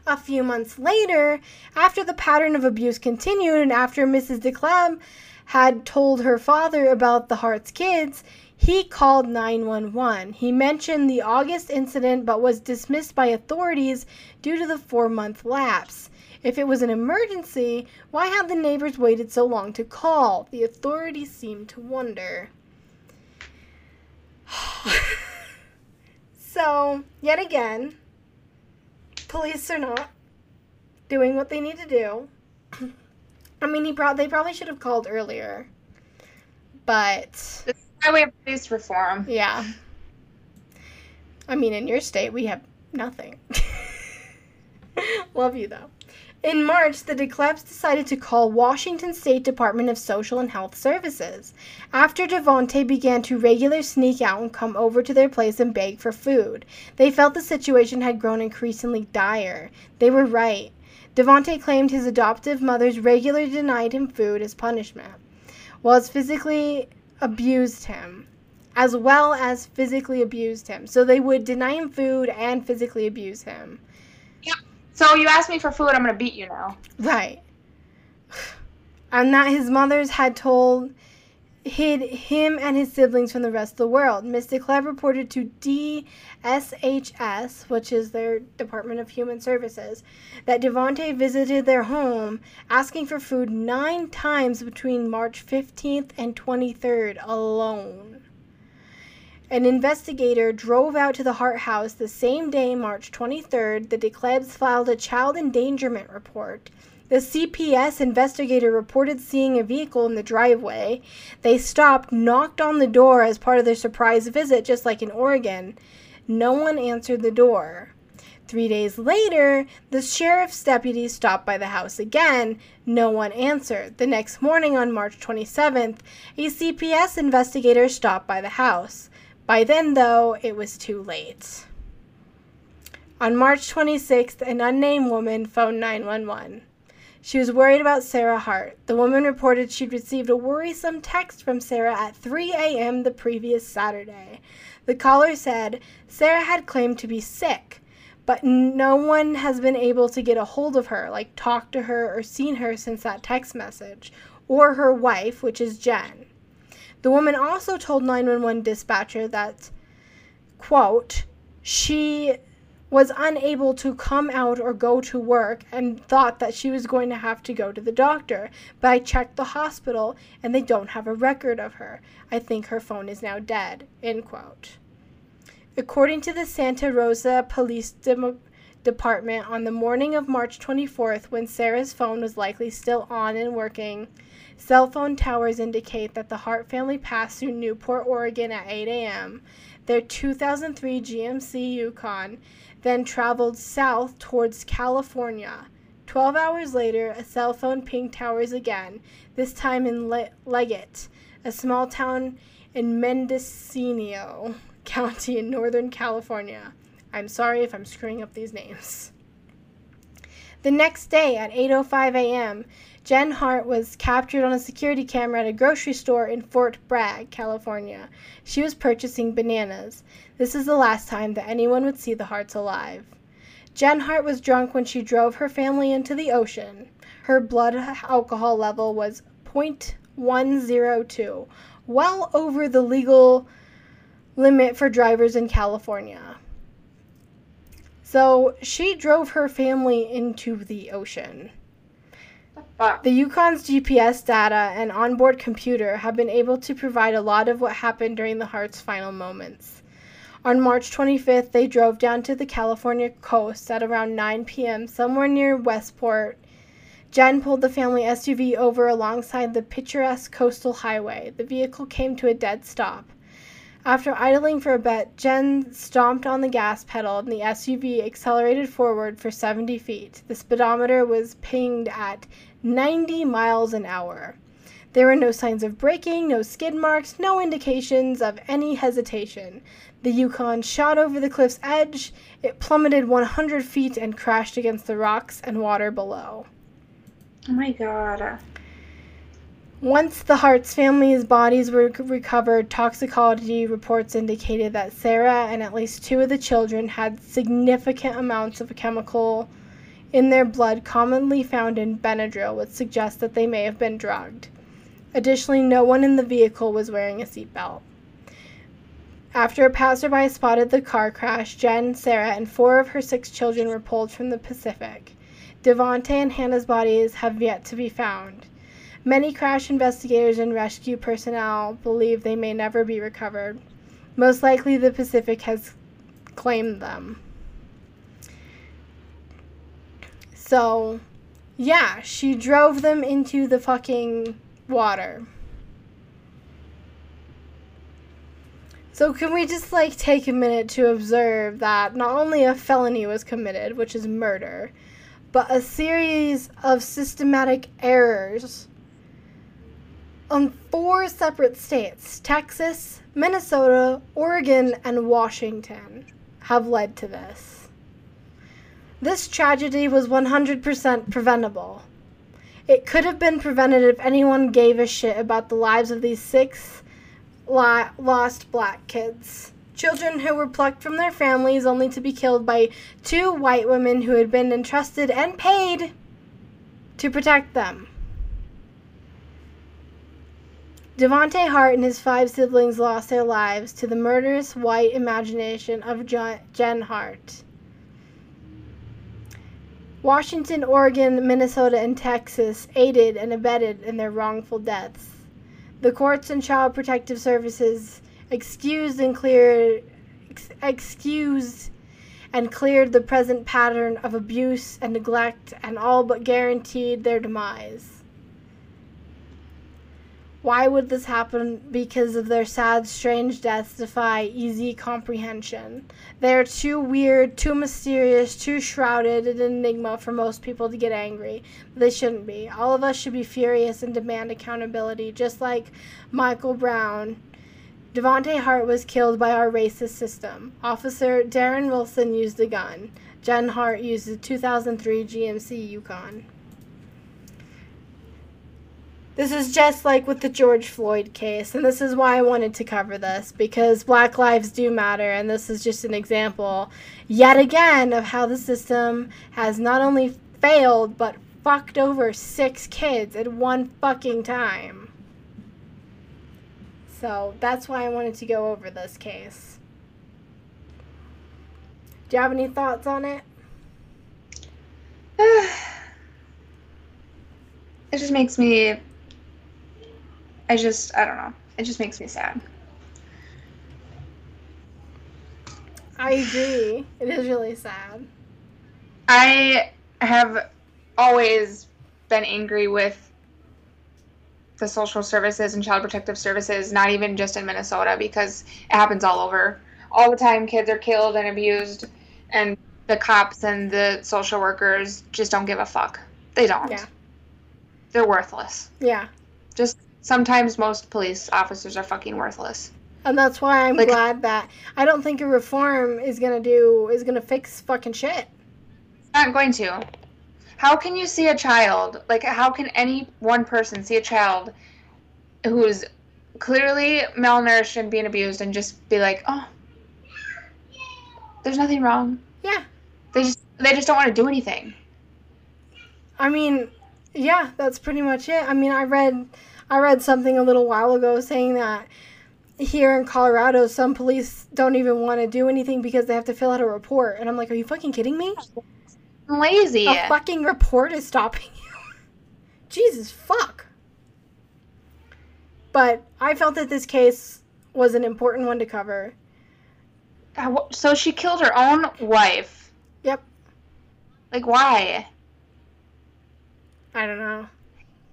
[SPEAKER 1] A few months later, after the pattern of abuse continued and after Mrs. DeKleb had told her father about the Hart's kids, he called 911. He mentioned the August incident but was dismissed by authorities due to the four month lapse. If it was an emergency, why had the neighbors waited so long to call? The authorities seemed to wonder. so, yet again, police are not doing what they need to do. I mean, he pro- they probably should have called earlier. But
[SPEAKER 2] Highway police reform.
[SPEAKER 1] Yeah. I mean, in your state, we have nothing. Love you, though. In March, the DeKlebs decided to call Washington State Department of Social and Health Services after Devonte began to regularly sneak out and come over to their place and beg for food. They felt the situation had grown increasingly dire. They were right. Devonte claimed his adoptive mothers regularly denied him food as punishment, while as physically abused him as well as physically abused him. So they would deny him food and physically abuse him.
[SPEAKER 2] Yeah. So you asked me for food, I'm going to beat you now.
[SPEAKER 1] Right. And that his mothers had told hid him and his siblings from the rest of the world. Miss DeKleb reported to DSHS, which is their Department of Human Services, that Devonte visited their home asking for food nine times between March 15th and 23rd alone. An investigator drove out to the Hart house the same day, March 23rd. The DeKlebs filed a child endangerment report the CPS investigator reported seeing a vehicle in the driveway. They stopped, knocked on the door as part of their surprise visit, just like in Oregon. No one answered the door. Three days later, the sheriff's deputies stopped by the house again. No one answered. The next morning, on March 27th, a CPS investigator stopped by the house. By then, though, it was too late. On March 26th, an unnamed woman phoned 911. She was worried about Sarah Hart. The woman reported she'd received a worrisome text from Sarah at 3 a.m. the previous Saturday. The caller said Sarah had claimed to be sick, but no one has been able to get a hold of her, like talk to her or seen her since that text message, or her wife, which is Jen. The woman also told 911 dispatcher that, quote, she was unable to come out or go to work and thought that she was going to have to go to the doctor. But I checked the hospital and they don't have a record of her. I think her phone is now dead. End quote. According to the Santa Rosa Police Demo- Department, on the morning of March 24th, when Sarah's phone was likely still on and working, cell phone towers indicate that the Hart family passed through Newport, Oregon at 8 a.m. Their 2003 GMC Yukon then traveled south towards California. Twelve hours later, a cell phone pinged towers again, this time in Le- Leggett, a small town in Mendocino County in Northern California. I'm sorry if I'm screwing up these names. The next day at 8:05 a.m., Jen Hart was captured on a security camera at a grocery store in Fort Bragg, California. She was purchasing bananas. This is the last time that anyone would see the Harts alive. Jen Hart was drunk when she drove her family into the ocean. Her blood alcohol level was 0.102, well over the legal limit for drivers in California. So she drove her family into the ocean. The Yukon's GPS data and onboard computer have been able to provide a lot of what happened during the Hart's final moments. On March 25th, they drove down to the California coast at around 9 p.m., somewhere near Westport, Jen pulled the family SUV over alongside the picturesque coastal highway. The vehicle came to a dead stop. After idling for a bit, Jen stomped on the gas pedal and the SUV accelerated forward for 70 feet. The speedometer was pinged at 90 miles an hour. There were no signs of braking, no skid marks, no indications of any hesitation. The Yukon shot over the cliff's edge. It plummeted 100 feet and crashed against the rocks and water below.
[SPEAKER 2] Oh my god.
[SPEAKER 1] Once the Hart's family's bodies were recovered, toxicology reports indicated that Sarah and at least two of the children had significant amounts of a chemical in their blood commonly found in Benadryl, which suggests that they may have been drugged. Additionally, no one in the vehicle was wearing a seatbelt. After a passerby spotted the car crash, Jen, Sarah, and four of her six children were pulled from the Pacific. Devonte and Hannah's bodies have yet to be found. Many crash investigators and rescue personnel believe they may never be recovered. Most likely, the Pacific has claimed them. So, yeah, she drove them into the fucking water. So, can we just like take a minute to observe that not only a felony was committed, which is murder, but a series of systematic errors on four separate states Texas, Minnesota, Oregon, and Washington have led to this. This tragedy was 100% preventable. It could have been prevented if anyone gave a shit about the lives of these six lost black kids. Children who were plucked from their families only to be killed by two white women who had been entrusted and paid to protect them. Devonte Hart and his five siblings lost their lives to the murderous white imagination of Jen Hart. Washington, Oregon, Minnesota, and Texas aided and abetted in their wrongful deaths. The courts and child protective services excused and cleared ex- excused and cleared the present pattern of abuse and neglect and all but guaranteed their demise. Why would this happen? Because of their sad, strange deaths defy easy comprehension. They are too weird, too mysterious, too shrouded in enigma for most people to get angry. They shouldn't be. All of us should be furious and demand accountability, just like Michael Brown. Devonte Hart was killed by our racist system. Officer Darren Wilson used a gun. Jen Hart used a 2003 GMC Yukon. This is just like with the George Floyd case, and this is why I wanted to cover this because Black lives do matter, and this is just an example, yet again, of how the system has not only failed but fucked over six kids at one fucking time. So that's why I wanted to go over this case. Do you have any thoughts on it?
[SPEAKER 2] it just makes me I just, I don't know. It just makes me sad.
[SPEAKER 1] I agree. It is really sad.
[SPEAKER 2] I have always been angry with the social services and child protective services, not even just in Minnesota, because it happens all over. All the time, kids are killed and abused, and the cops and the social workers just don't give a fuck. They don't. Yeah. They're worthless.
[SPEAKER 1] Yeah.
[SPEAKER 2] Just sometimes most police officers are fucking worthless.
[SPEAKER 1] And that's why I'm like, glad that I don't think a reform is gonna do is gonna fix fucking shit.
[SPEAKER 2] It's not going to. How can you see a child like how can any one person see a child who's clearly malnourished and being abused and just be like, oh, there's nothing wrong.
[SPEAKER 1] Yeah.
[SPEAKER 2] They just they just don't want to do anything.
[SPEAKER 1] I mean, yeah, that's pretty much it. I mean, I read I read something a little while ago saying that here in Colorado, some police don't even want to do anything because they have to fill out a report. And I'm like, are you fucking kidding me?
[SPEAKER 2] Lazy.
[SPEAKER 1] A fucking report is stopping you. Jesus fuck. But I felt that this case was an important one to cover.
[SPEAKER 2] Uh, so she killed her own wife.
[SPEAKER 1] Yep.
[SPEAKER 2] Like, why?
[SPEAKER 1] I don't know.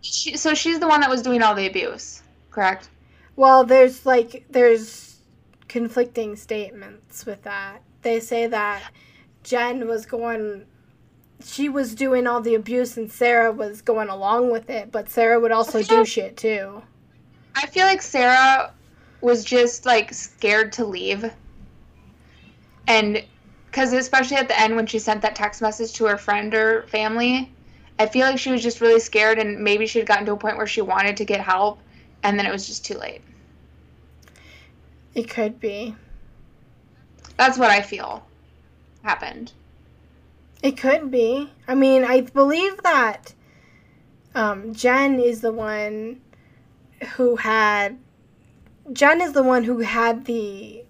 [SPEAKER 2] She, so she's the one that was doing all the abuse, correct?
[SPEAKER 1] Well, there's like there's conflicting statements with that. They say that Jen was going she was doing all the abuse and Sarah was going along with it, but Sarah would also do shit too.
[SPEAKER 2] I feel like Sarah was just like scared to leave. And because especially at the end when she sent that text message to her friend or family, I feel like she was just really scared and maybe she had gotten to a point where she wanted to get help and then it was just too late.
[SPEAKER 1] It could be.
[SPEAKER 2] That's what I feel happened.
[SPEAKER 1] It could be. I mean, I believe that um, Jen is the one who had. Jen is the one who had the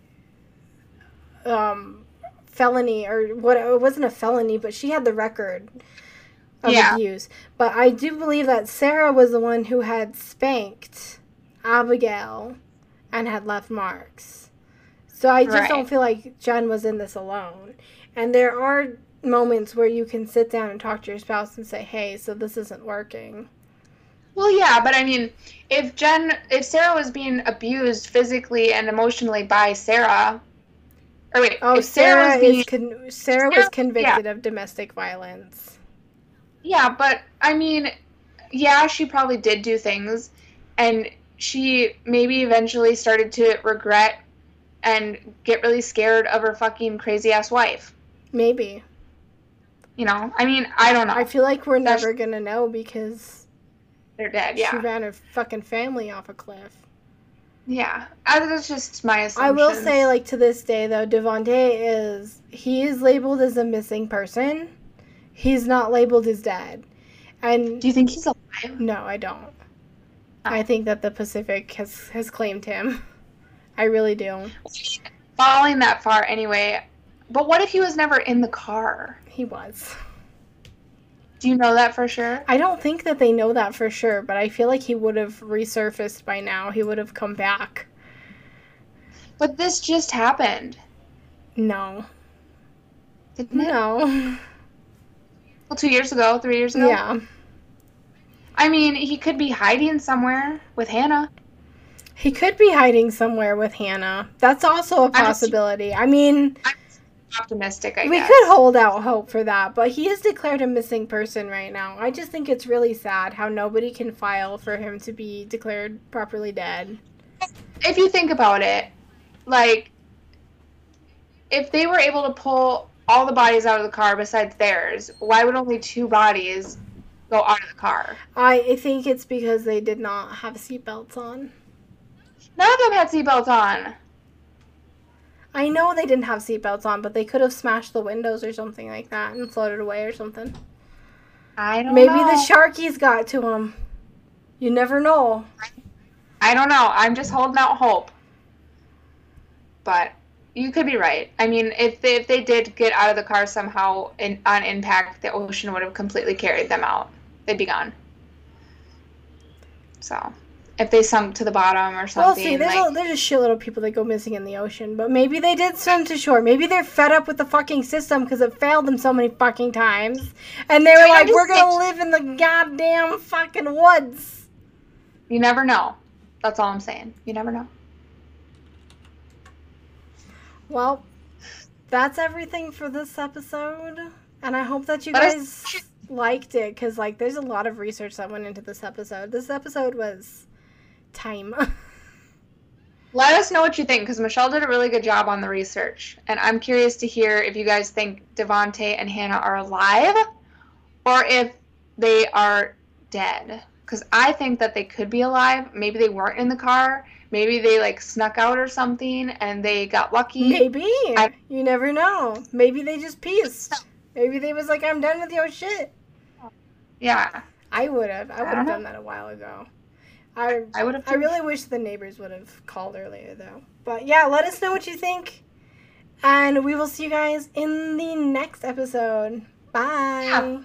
[SPEAKER 1] um, felony, or what? It wasn't a felony, but she had the record of yeah. abuse. But I do believe that Sarah was the one who had spanked Abigail and had left marks. So I just right. don't feel like Jen was in this alone. And there are moments where you can sit down and talk to your spouse and say, "Hey, so this isn't working."
[SPEAKER 2] Well, yeah, but I mean, if Jen, if Sarah was being abused physically and emotionally by Sarah, or wait,
[SPEAKER 1] oh, Sarah, Sarah being, is con- Sarah was convicted yeah. of domestic violence.
[SPEAKER 2] Yeah, but I mean, yeah, she probably did do things, and she maybe eventually started to regret and get really scared of her fucking crazy ass wife.
[SPEAKER 1] Maybe.
[SPEAKER 2] You know, I mean, I don't know.
[SPEAKER 1] I feel like we're That's, never gonna know because
[SPEAKER 2] they're dead. Yeah,
[SPEAKER 1] she ran her fucking family off a cliff.
[SPEAKER 2] Yeah, that's just my assumption. I
[SPEAKER 1] will say, like to this day, though, Devonte is he is labeled as a missing person. He's not labeled as dead. And
[SPEAKER 2] do you think he's alive?
[SPEAKER 1] No, I don't. Oh. I think that the Pacific has has claimed him. I really do.
[SPEAKER 2] Falling that far anyway. But what if he was never in the car?
[SPEAKER 1] He was.
[SPEAKER 2] Do you know that for sure?
[SPEAKER 1] I don't think that they know that for sure, but I feel like he would have resurfaced by now. He would have come back.
[SPEAKER 2] But this just happened.
[SPEAKER 1] No.
[SPEAKER 2] Didn't
[SPEAKER 1] no.
[SPEAKER 2] It? Well, two years ago, three years ago?
[SPEAKER 1] Yeah.
[SPEAKER 2] I mean, he could be hiding somewhere with Hannah.
[SPEAKER 1] He could be hiding somewhere with Hannah. That's also a possibility. I mean,
[SPEAKER 2] I'm optimistic. I
[SPEAKER 1] we
[SPEAKER 2] guess.
[SPEAKER 1] could hold out hope for that, but he is declared a missing person right now. I just think it's really sad how nobody can file for him to be declared properly dead.
[SPEAKER 2] If you think about it, like if they were able to pull all the bodies out of the car besides theirs, why would only two bodies go out of the car?
[SPEAKER 1] I think it's because they did not have seatbelts on.
[SPEAKER 2] None of them had seatbelts on.
[SPEAKER 1] I know they didn't have seatbelts on, but they could have smashed the windows or something like that and floated away or something.
[SPEAKER 2] I don't know.
[SPEAKER 1] Maybe
[SPEAKER 2] know.
[SPEAKER 1] the sharkies got to them. You never know.
[SPEAKER 2] I don't know. I'm just holding out hope. But you could be right. I mean, if they, if they did get out of the car somehow in, on impact, the ocean would have completely carried them out. They'd be gone. So if they sunk to the bottom or something.
[SPEAKER 1] Well, see, there's, like, a, there's a shitload of people that go missing in the ocean, but maybe they did swim to shore. Maybe they're fed up with the fucking system because it failed them so many fucking times, and they were I like, "We're gonna live in the goddamn fucking woods."
[SPEAKER 2] You never know. That's all I'm saying. You never know.
[SPEAKER 1] Well, that's everything for this episode, and I hope that you guys liked it because like there's a lot of research that went into this episode. This episode was time.
[SPEAKER 2] Let us know what you think because Michell did a really good job on the research. And I'm curious to hear if you guys think Devonte and Hannah are alive or if they are dead. Because I think that they could be alive. Maybe they weren't in the car. Maybe they like snuck out or something and they got lucky.
[SPEAKER 1] Maybe. I, you never know. Maybe they just pieced. Maybe they was like, I'm done with your shit.
[SPEAKER 2] Yeah.
[SPEAKER 1] I would have. I would have uh-huh. done that a while ago. I I would have. I really wish the neighbors would have called earlier though. But yeah, let us know what you think, and we will see you guys in the next episode. Bye. Yeah.